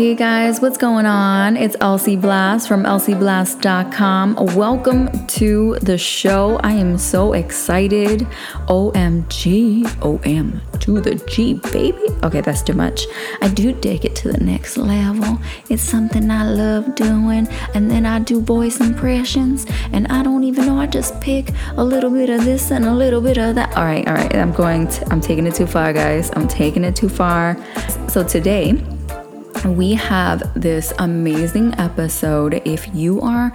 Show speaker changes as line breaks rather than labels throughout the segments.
Hey guys, what's going on? It's Elsie Blast from elsieblast.com. Welcome to the show. I am so excited. OMG, OM to the G, baby. Okay, that's too much. I do take it to the next level. It's something I love doing. And then I do voice impressions. And I don't even know, I just pick a little bit of this and a little bit of that. All right, all right. I'm going to, I'm taking it too far, guys. I'm taking it too far. So today, we have this amazing episode. If you are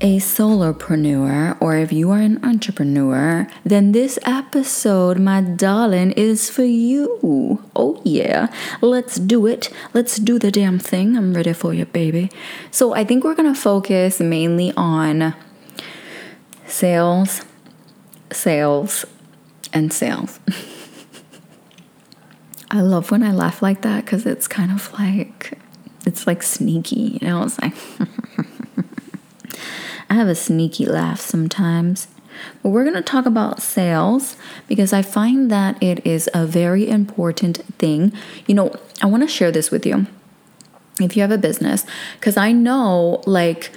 a solopreneur or if you are an entrepreneur, then this episode, my darling, is for you. Oh, yeah. Let's do it. Let's do the damn thing. I'm ready for you, baby. So, I think we're going to focus mainly on sales, sales, and sales. I love when I laugh like that because it's kind of like, it's like sneaky, you know? It's like, I have a sneaky laugh sometimes. But we're going to talk about sales because I find that it is a very important thing. You know, I want to share this with you. If you have a business, because I know, like,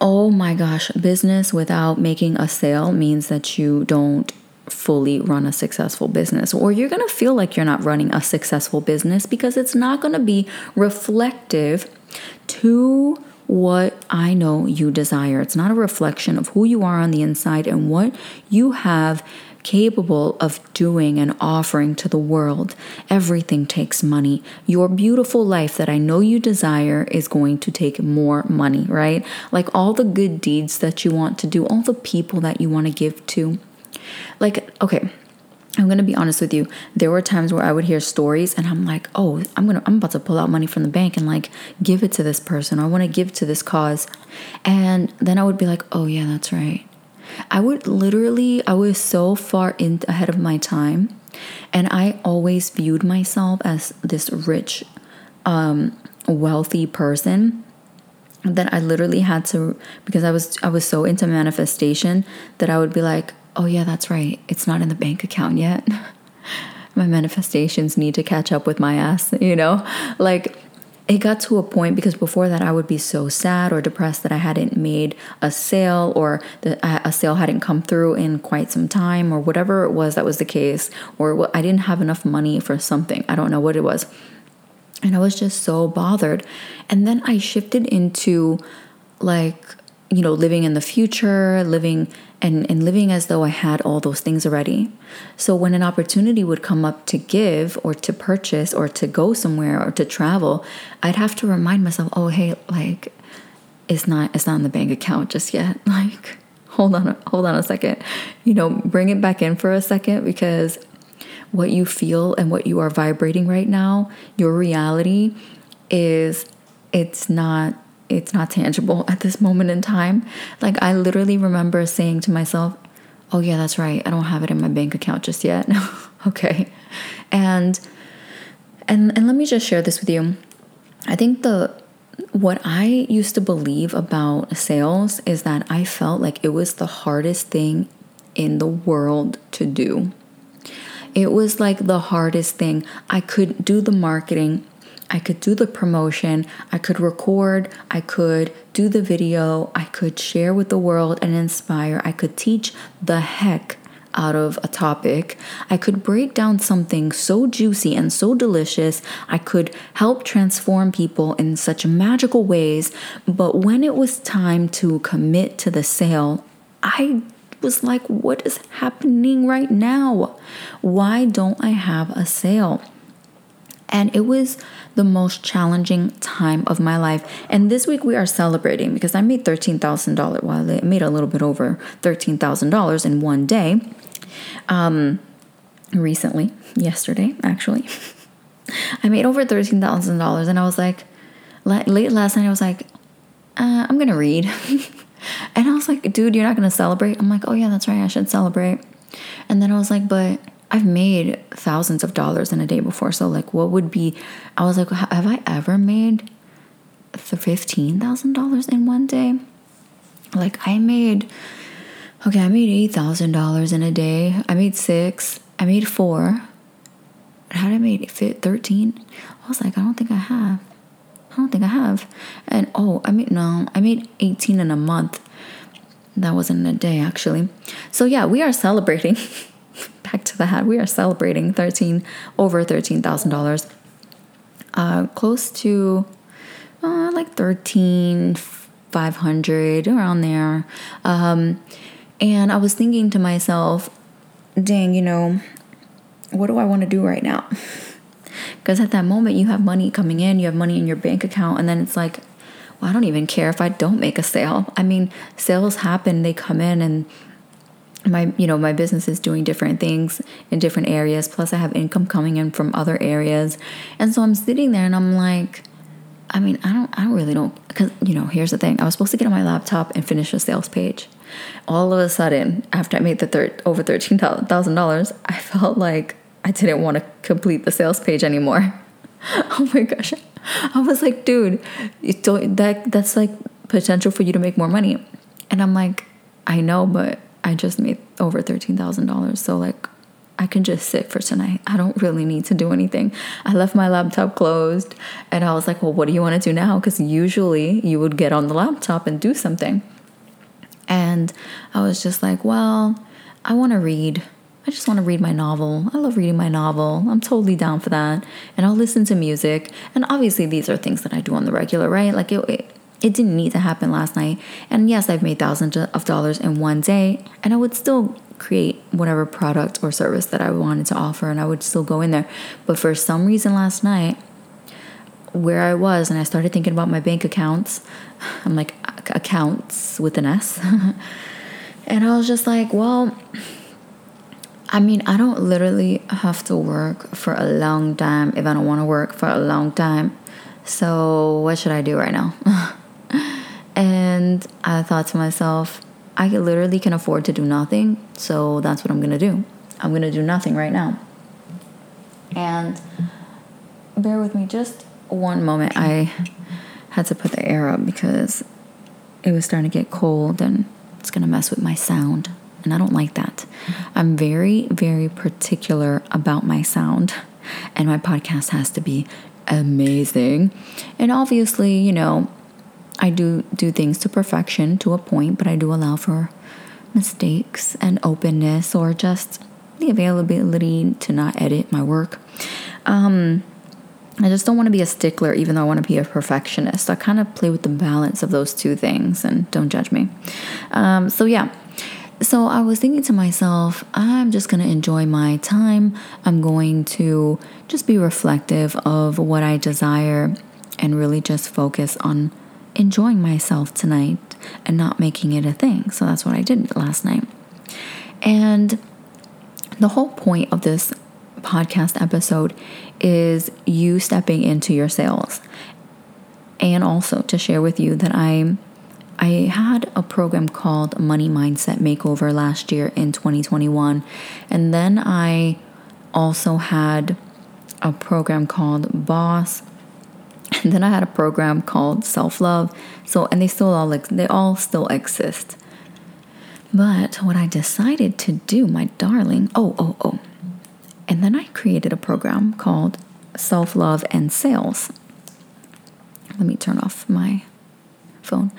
oh my gosh, business without making a sale means that you don't fully run a successful business, or you're going to feel like you're not running a successful business because it's not going to be reflective to what I know you desire. It's not a reflection of who you are on the inside and what you have capable of doing and offering to the world. Everything takes money. Your beautiful life that I know you desire is going to take more money, right? Like all the good deeds that you want to do, all the people that you want to give to. Like, okay, I'm gonna be honest with you. There were times where I would hear stories and I'm like, oh, I'm gonna I'm about to pull out money from the bank and like give it to this person or I wanna give to this cause. And then I would be like, oh yeah, that's right. I would literally I was so far in ahead of my time and I always viewed myself as this rich, um, wealthy person that I literally had to because I was I was so into manifestation that I would be like, oh, yeah, that's right. It's not in the bank account yet. my manifestations need to catch up with my ass, you know? Like, it got to a point because before that I would be so sad or depressed that I hadn't made a sale or that a sale hadn't come through in quite some time or whatever it was that was the case or I didn't have enough money for something. I don't know what it was. And I was just so bothered. And then I shifted into like you know, living in the future, living and, and living as though I had all those things already. So when an opportunity would come up to give or to purchase or to go somewhere or to travel, I'd have to remind myself, oh hey, like it's not it's not in the bank account just yet. Like hold on hold on a second. You know, bring it back in for a second because what you feel and what you are vibrating right now, your reality is it's not it's not tangible at this moment in time. Like I literally remember saying to myself, "Oh yeah, that's right. I don't have it in my bank account just yet." okay. And and and let me just share this with you. I think the what I used to believe about sales is that I felt like it was the hardest thing in the world to do. It was like the hardest thing. I could do the marketing, I could do the promotion, I could record, I could do the video, I could share with the world and inspire, I could teach the heck out of a topic. I could break down something so juicy and so delicious. I could help transform people in such magical ways. But when it was time to commit to the sale, I was like, what is happening right now? Why don't I have a sale? And it was the most challenging time of my life. And this week we are celebrating because I made $13,000. Well, I made a little bit over $13,000 in one day. Um, recently, yesterday, actually. I made over $13,000 and I was like, late last night, I was like, uh, I'm going to read. and I was like, dude, you're not going to celebrate? I'm like, oh, yeah, that's right. I should celebrate. And then I was like, but I've made thousands of dollars in a day before. So, like, what would be, I was like, have I ever made $15,000 in one day? Like, I made, okay, I made $8,000 in a day. I made six. I made four. How did I make it fit 13? I was like, I don't think I have. I don't think I have. And oh, I made no, I made 18 in a month. That wasn't a day actually. So yeah, we are celebrating. Back to the hat. We are celebrating 13 over $13,000. Uh close to uh, like 13 500 around there. Um and I was thinking to myself, dang, you know, what do I want to do right now? Because at that moment, you have money coming in, you have money in your bank account, and then it's like, well, I don't even care if I don't make a sale. I mean, sales happen, they come in, and my you know my business is doing different things in different areas plus i have income coming in from other areas and so i'm sitting there and i'm like i mean i don't i really don't because you know here's the thing i was supposed to get on my laptop and finish a sales page all of a sudden after i made the third over $13000 i felt like I didn't want to complete the sales page anymore. oh my gosh. I was like, dude, that that's like potential for you to make more money. And I'm like, I know, but I just made over $13,000. So like I can just sit for tonight. I don't really need to do anything. I left my laptop closed and I was like, well, what do you want to do now? Because usually you would get on the laptop and do something. And I was just like, well, I want to read. I just want to read my novel. I love reading my novel. I'm totally down for that. And I'll listen to music. And obviously, these are things that I do on the regular, right? Like, it, it, it didn't need to happen last night. And yes, I've made thousands of dollars in one day. And I would still create whatever product or service that I wanted to offer. And I would still go in there. But for some reason last night, where I was, and I started thinking about my bank accounts, I'm like, accounts with an S. and I was just like, well, I mean, I don't literally have to work for a long time if I don't want to work for a long time. So, what should I do right now? and I thought to myself, I literally can afford to do nothing. So, that's what I'm going to do. I'm going to do nothing right now. And bear with me just one moment. I had to put the air up because it was starting to get cold and it's going to mess with my sound and I don't like that. I'm very, very particular about my sound, and my podcast has to be amazing. And obviously, you know, I do do things to perfection to a point, but I do allow for mistakes and openness or just the availability to not edit my work. Um, I just don't want to be a stickler, even though I want to be a perfectionist. I kind of play with the balance of those two things, and don't judge me. Um, so, yeah, so I was thinking to myself, I'm just going to enjoy my time. I'm going to just be reflective of what I desire and really just focus on enjoying myself tonight and not making it a thing. So that's what I did last night. And the whole point of this podcast episode is you stepping into your sales and also to share with you that I'm I had a program called Money Mindset Makeover last year in 2021. And then I also had a program called Boss. And then I had a program called Self Love. So, and they still all like they all still exist. But what I decided to do, my darling, oh, oh, oh. And then I created a program called Self Love and Sales. Let me turn off my phone.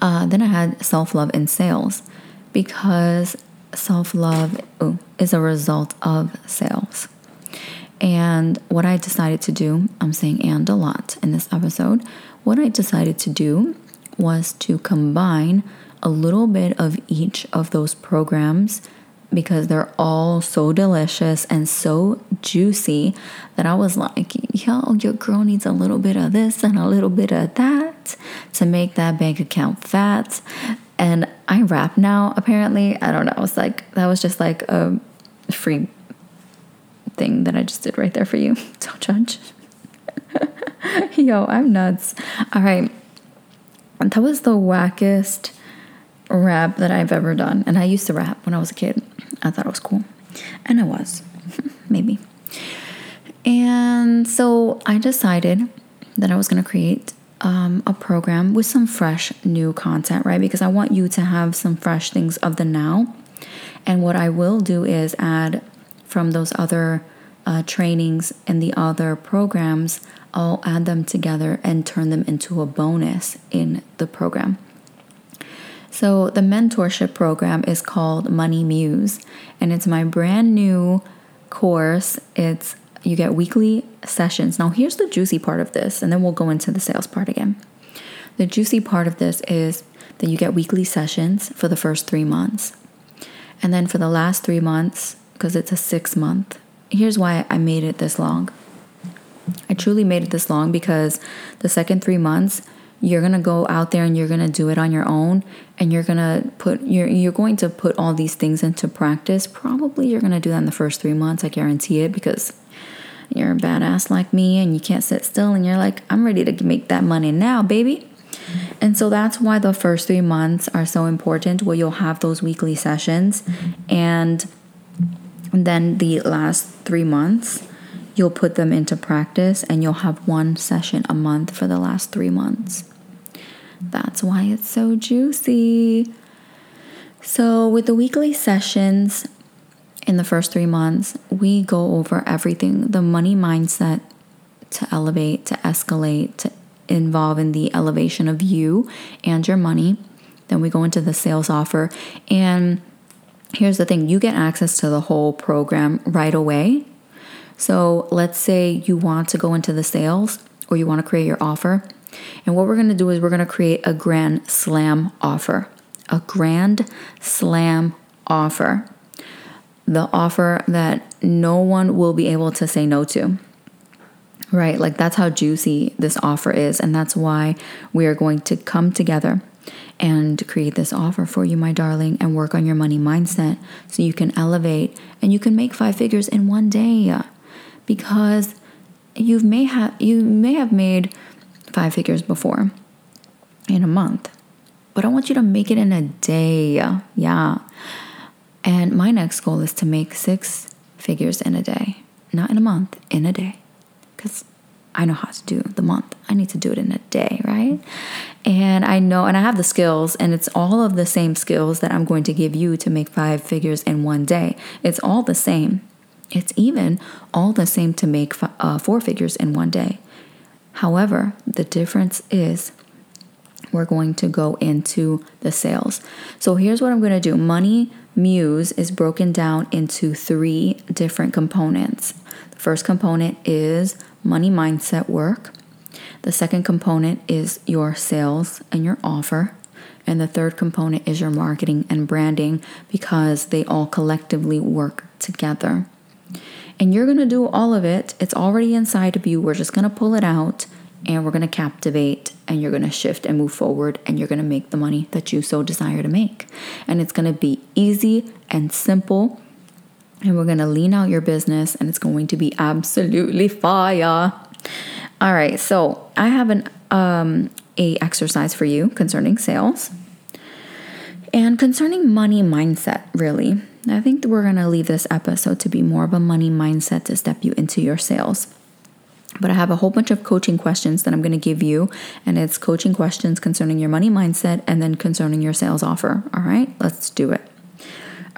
Uh, then I had self love and sales because self love is a result of sales. And what I decided to do, I'm saying and a lot in this episode, what I decided to do was to combine a little bit of each of those programs because they're all so delicious and so juicy that I was like, yo, your girl needs a little bit of this and a little bit of that to make that bank account fat. And I rap now, apparently. I don't know. I was like, that was just like a free thing that I just did right there for you. Don't judge. yo, I'm nuts. All right. That was the wackest rap that I've ever done. And I used to rap when I was a kid. I thought it was cool. And I was, maybe. And so I decided that I was going to create um, a program with some fresh new content, right? Because I want you to have some fresh things of the now. And what I will do is add from those other uh, trainings and the other programs, I'll add them together and turn them into a bonus in the program. So, the mentorship program is called Money Muse, and it's my brand new course. It's you get weekly sessions. Now, here's the juicy part of this, and then we'll go into the sales part again. The juicy part of this is that you get weekly sessions for the first three months. And then for the last three months, because it's a six month, here's why I made it this long. I truly made it this long because the second three months, you're gonna go out there and you're gonna do it on your own and you're gonna put you're you're going to put all these things into practice. Probably you're gonna do that in the first three months, I guarantee it, because you're a badass like me and you can't sit still and you're like, I'm ready to make that money now, baby. And so that's why the first three months are so important, where you'll have those weekly sessions. And then the last three months, you'll put them into practice and you'll have one session a month for the last three months. That's why it's so juicy. So, with the weekly sessions in the first three months, we go over everything the money mindset to elevate, to escalate, to involve in the elevation of you and your money. Then we go into the sales offer. And here's the thing you get access to the whole program right away. So let's say you want to go into the sales or you want to create your offer. And what we're going to do is we're going to create a grand slam offer. A grand slam offer. The offer that no one will be able to say no to. Right? Like that's how juicy this offer is. And that's why we are going to come together and create this offer for you, my darling, and work on your money mindset so you can elevate and you can make five figures in one day. Because you may have you may have made five figures before in a month. But I want you to make it in a day. Yeah. And my next goal is to make six figures in a day, not in a month, in a day because I know how to do the month. I need to do it in a day, right? And I know, and I have the skills, and it's all of the same skills that I'm going to give you to make five figures in one day. It's all the same. It's even all the same to make uh, four figures in one day. However, the difference is we're going to go into the sales. So here's what I'm going to do Money Muse is broken down into three different components. The first component is money mindset work. The second component is your sales and your offer. And the third component is your marketing and branding because they all collectively work together. And you're going to do all of it. It's already inside of you. We're just going to pull it out and we're going to captivate and you're going to shift and move forward and you're going to make the money that you so desire to make. And it's going to be easy and simple and we're going to lean out your business and it's going to be absolutely fire. All right, so I have an um a exercise for you concerning sales. And concerning money mindset, really. I think we're going to leave this episode to be more of a money mindset to step you into your sales. But I have a whole bunch of coaching questions that I'm going to give you, and it's coaching questions concerning your money mindset and then concerning your sales offer. All right, let's do it.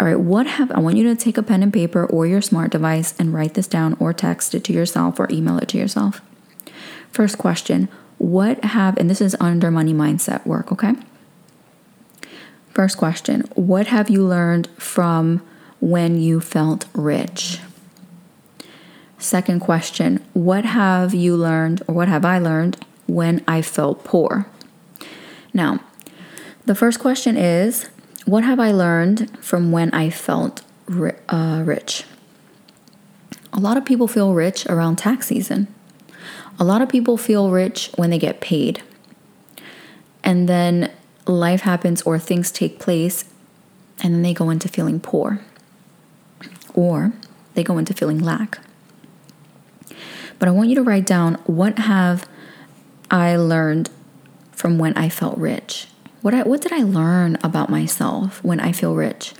All right, what have I want you to take a pen and paper or your smart device and write this down or text it to yourself or email it to yourself. First question What have, and this is under money mindset work, okay? First question What have you learned from when you felt rich? Second question What have you learned, or what have I learned when I felt poor? Now, the first question is what have I learned from when I felt ri- uh, rich? A lot of people feel rich around tax season. A lot of people feel rich when they get paid. And then life happens or things take place and then they go into feeling poor or they go into feeling lack. But I want you to write down what have I learned from when I felt rich? What I, what did I learn about myself when I feel rich?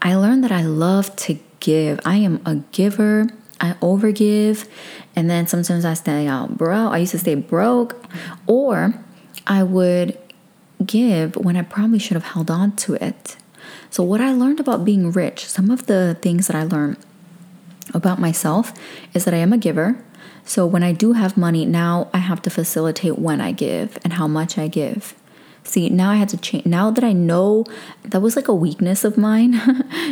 I learned that I love to give. I am a giver. I overgive, and then sometimes I stay out oh, bro. I used to stay broke, or I would give when I probably should have held on to it. So what I learned about being rich, some of the things that I learned about myself is that I am a giver. So when I do have money, now I have to facilitate when I give and how much I give. See, now I had to change. Now that I know that was like a weakness of mine,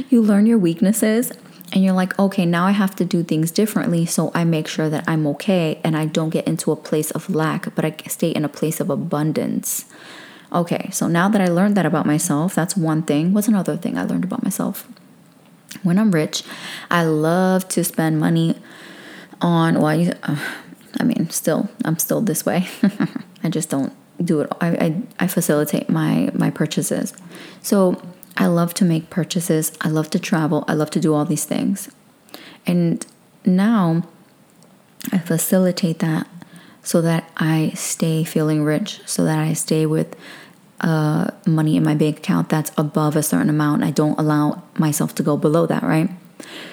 you learn your weaknesses and you're like, okay, now I have to do things differently. So I make sure that I'm okay and I don't get into a place of lack, but I stay in a place of abundance. Okay, so now that I learned that about myself, that's one thing. What's another thing I learned about myself? When I'm rich, I love to spend money on, well, I, uh, I mean, still, I'm still this way. I just don't do it. I, I, I facilitate my, my purchases. So I love to make purchases. I love to travel. I love to do all these things. And now I facilitate that so that I stay feeling rich, so that I stay with uh, money in my bank account that's above a certain amount. I don't allow myself to go below that, right?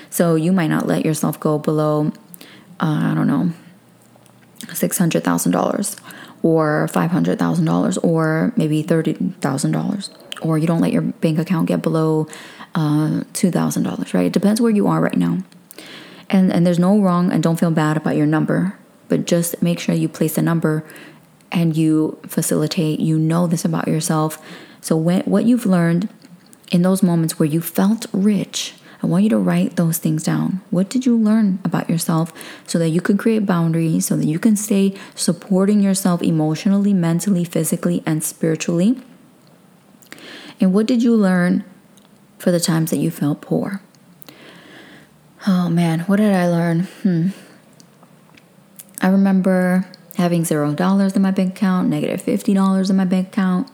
So you might not let yourself go below, uh, I don't know, $600,000 or $500,000 or maybe $30,000. Or you don't let your bank account get below uh, $2,000, right? It depends where you are right now. And, and there's no wrong, and don't feel bad about your number, but just make sure you place a number and you facilitate, you know this about yourself. So, when, what you've learned in those moments where you felt rich, I want you to write those things down. What did you learn about yourself so that you can create boundaries, so that you can stay supporting yourself emotionally, mentally, physically, and spiritually? And what did you learn for the times that you felt poor? Oh man, what did I learn? Hmm. I remember having zero dollars in my bank account, negative fifty dollars in my bank account,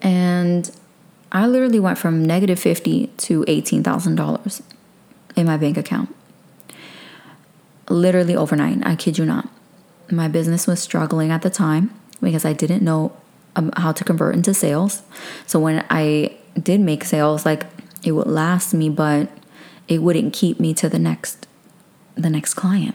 and I literally went from negative fifty to eighteen thousand dollars in my bank account. Literally overnight. I kid you not. My business was struggling at the time because I didn't know um, how to convert into sales. So when I did make sales, like it would last me, but it wouldn't keep me to the next the next client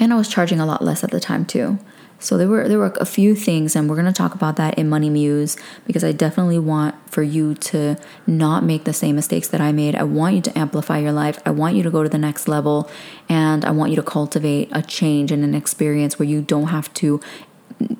and I was charging a lot less at the time too. So there were there were a few things, and we're gonna talk about that in Money Muse because I definitely want for you to not make the same mistakes that I made. I want you to amplify your life. I want you to go to the next level, and I want you to cultivate a change and an experience where you don't have to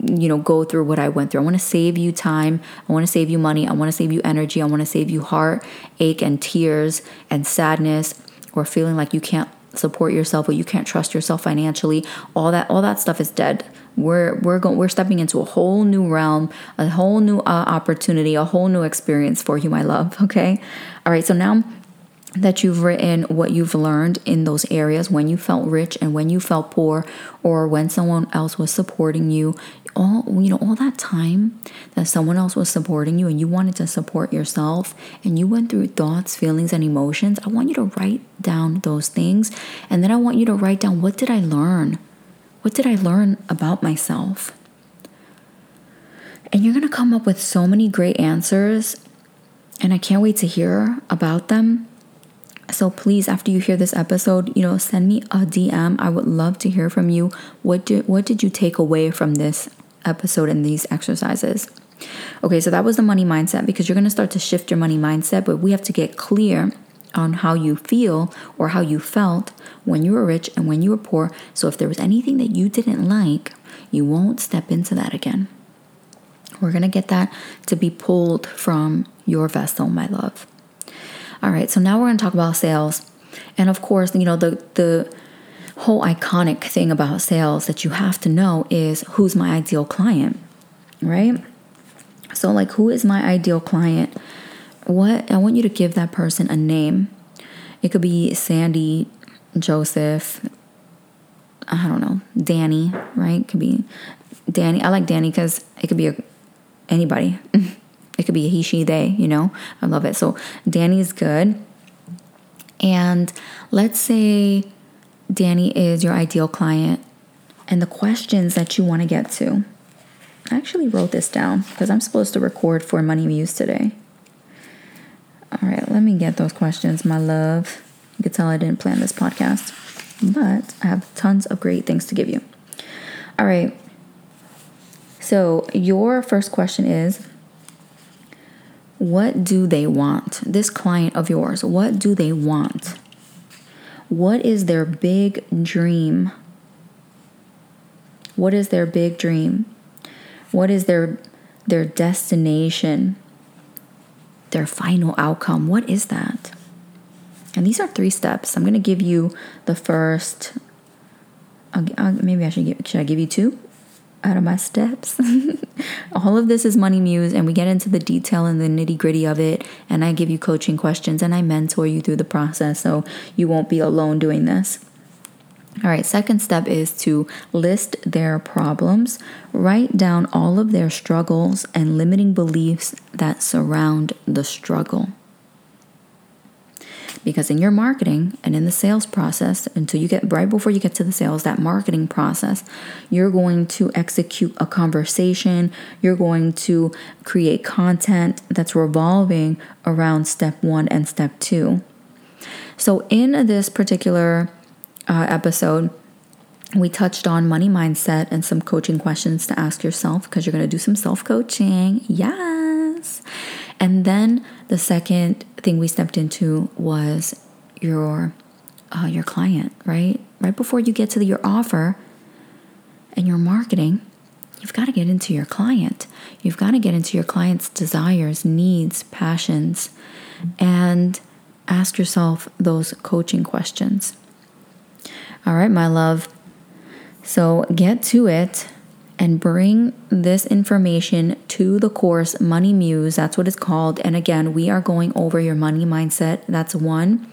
you know go through what i went through. I want to save you time. I want to save you money. I want to save you energy. I want to save you heart ache and tears and sadness or feeling like you can't support yourself or you can't trust yourself financially. All that all that stuff is dead we're we're going we're stepping into a whole new realm a whole new uh, opportunity a whole new experience for you my love okay? All right so now that you've written what you've learned in those areas when you felt rich and when you felt poor or when someone else was supporting you all you know all that time that someone else was supporting you and you wanted to support yourself and you went through thoughts feelings and emotions i want you to write down those things. And then i want you to write down what did i learn what did i learn about myself and you're going to come up with so many great answers and i can't wait to hear about them so please, after you hear this episode, you know, send me a DM. I would love to hear from you. What did what did you take away from this episode and these exercises? Okay, so that was the money mindset because you're gonna start to shift your money mindset, but we have to get clear on how you feel or how you felt when you were rich and when you were poor. So if there was anything that you didn't like, you won't step into that again. We're gonna get that to be pulled from your vessel, my love. All right, so now we're going to talk about sales. And of course, you know, the the whole iconic thing about sales that you have to know is who's my ideal client, right? So like who is my ideal client? What I want you to give that person a name. It could be Sandy, Joseph, I don't know, Danny, right? It could be Danny. I like Danny because it could be a, anybody. It could be a he, she, they, you know? I love it. So Danny's good. And let's say Danny is your ideal client and the questions that you want to get to. I actually wrote this down because I'm supposed to record for Money Muse today. Let me get those questions, my love. You can tell I didn't plan this podcast, but I have tons of great things to give you. All right. So, your first question is what do they want? This client of yours, what do they want? What is their big dream? What is their big dream? What is their their destination? Their final outcome? What is that? And these are three steps. I'm going to give you the first. I'll, uh, maybe I should give. Should I give you two out of my steps? All of this is Money Muse, and we get into the detail and the nitty gritty of it. And I give you coaching questions, and I mentor you through the process, so you won't be alone doing this. All right, second step is to list their problems, write down all of their struggles and limiting beliefs that surround the struggle. Because in your marketing and in the sales process, until you get right before you get to the sales, that marketing process, you're going to execute a conversation, you're going to create content that's revolving around step one and step two. So, in this particular uh, episode, we touched on money mindset and some coaching questions to ask yourself because you're going to do some self coaching. Yes. And then the second thing we stepped into was your uh, your client, right? Right before you get to the, your offer and your marketing, you've got to get into your client. You've got to get into your client's desires, needs, passions, and ask yourself those coaching questions. All right, my love. So get to it and bring this information to the course Money Muse. That's what it's called. And again, we are going over your money mindset. That's one.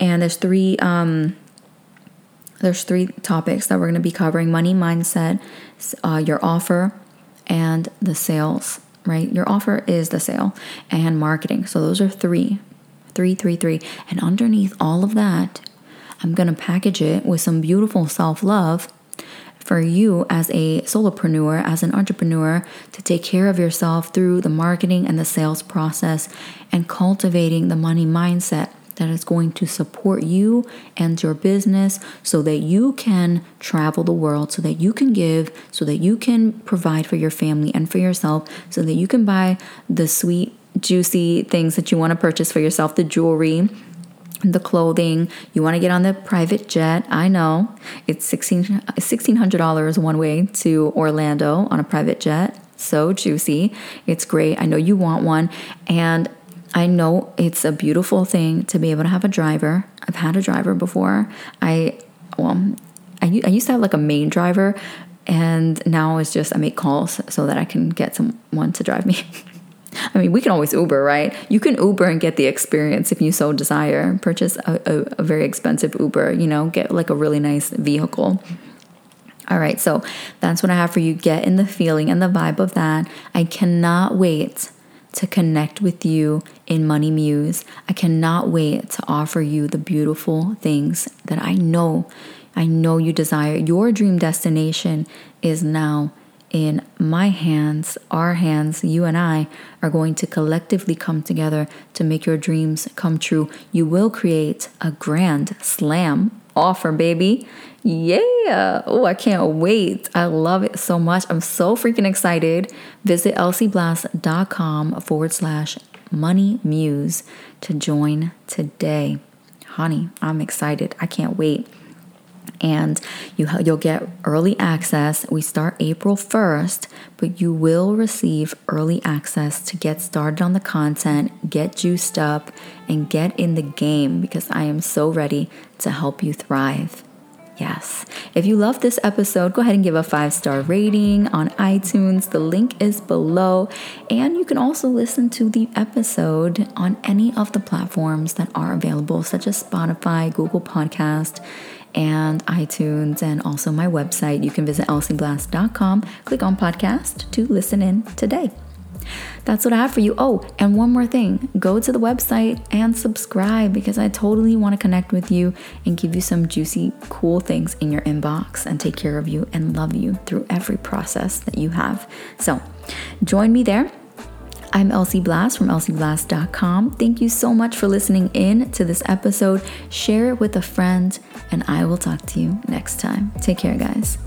And there's three um there's three topics that we're going to be covering money mindset, uh, your offer, and the sales, right? Your offer is the sale and marketing. So those are three, three, three, three. And underneath all of that, I'm going to package it with some beautiful self love for you as a solopreneur, as an entrepreneur, to take care of yourself through the marketing and the sales process and cultivating the money mindset that is going to support you and your business so that you can travel the world, so that you can give, so that you can provide for your family and for yourself, so that you can buy the sweet, juicy things that you want to purchase for yourself, the jewelry the clothing. You want to get on the private jet. I know it's $1,600 one way to Orlando on a private jet. So juicy. It's great. I know you want one. And I know it's a beautiful thing to be able to have a driver. I've had a driver before. I, well, I, I used to have like a main driver, and now it's just I make calls so that I can get someone to drive me. I mean, we can always Uber, right? You can Uber and get the experience if you so desire. Purchase a, a, a very expensive Uber, you know, get like a really nice vehicle. All right, so that's what I have for you. Get in the feeling and the vibe of that. I cannot wait to connect with you in Money Muse. I cannot wait to offer you the beautiful things that I know I know you desire. Your dream destination is now in my hands, our hands, you and I are going to collectively come together to make your dreams come true. You will create a grand slam offer, baby. Yeah. Oh, I can't wait. I love it so much. I'm so freaking excited. Visit elsieblast.com forward slash money muse to join today. Honey, I'm excited. I can't wait and you you'll get early access. We start April 1st, but you will receive early access to get started on the content, get juiced up, and get in the game because I am so ready to help you thrive. Yes. If you love this episode, go ahead and give a five star rating on iTunes. The link is below. And you can also listen to the episode on any of the platforms that are available, such as Spotify, Google Podcast, and iTunes, and also my website. You can visit elsieblast.com, click on podcast to listen in today. That's what I have for you. Oh, and one more thing go to the website and subscribe because I totally want to connect with you and give you some juicy, cool things in your inbox and take care of you and love you through every process that you have. So join me there. I'm Elsie Blast from elsieblast.com. Thank you so much for listening in to this episode. Share it with a friend, and I will talk to you next time. Take care, guys.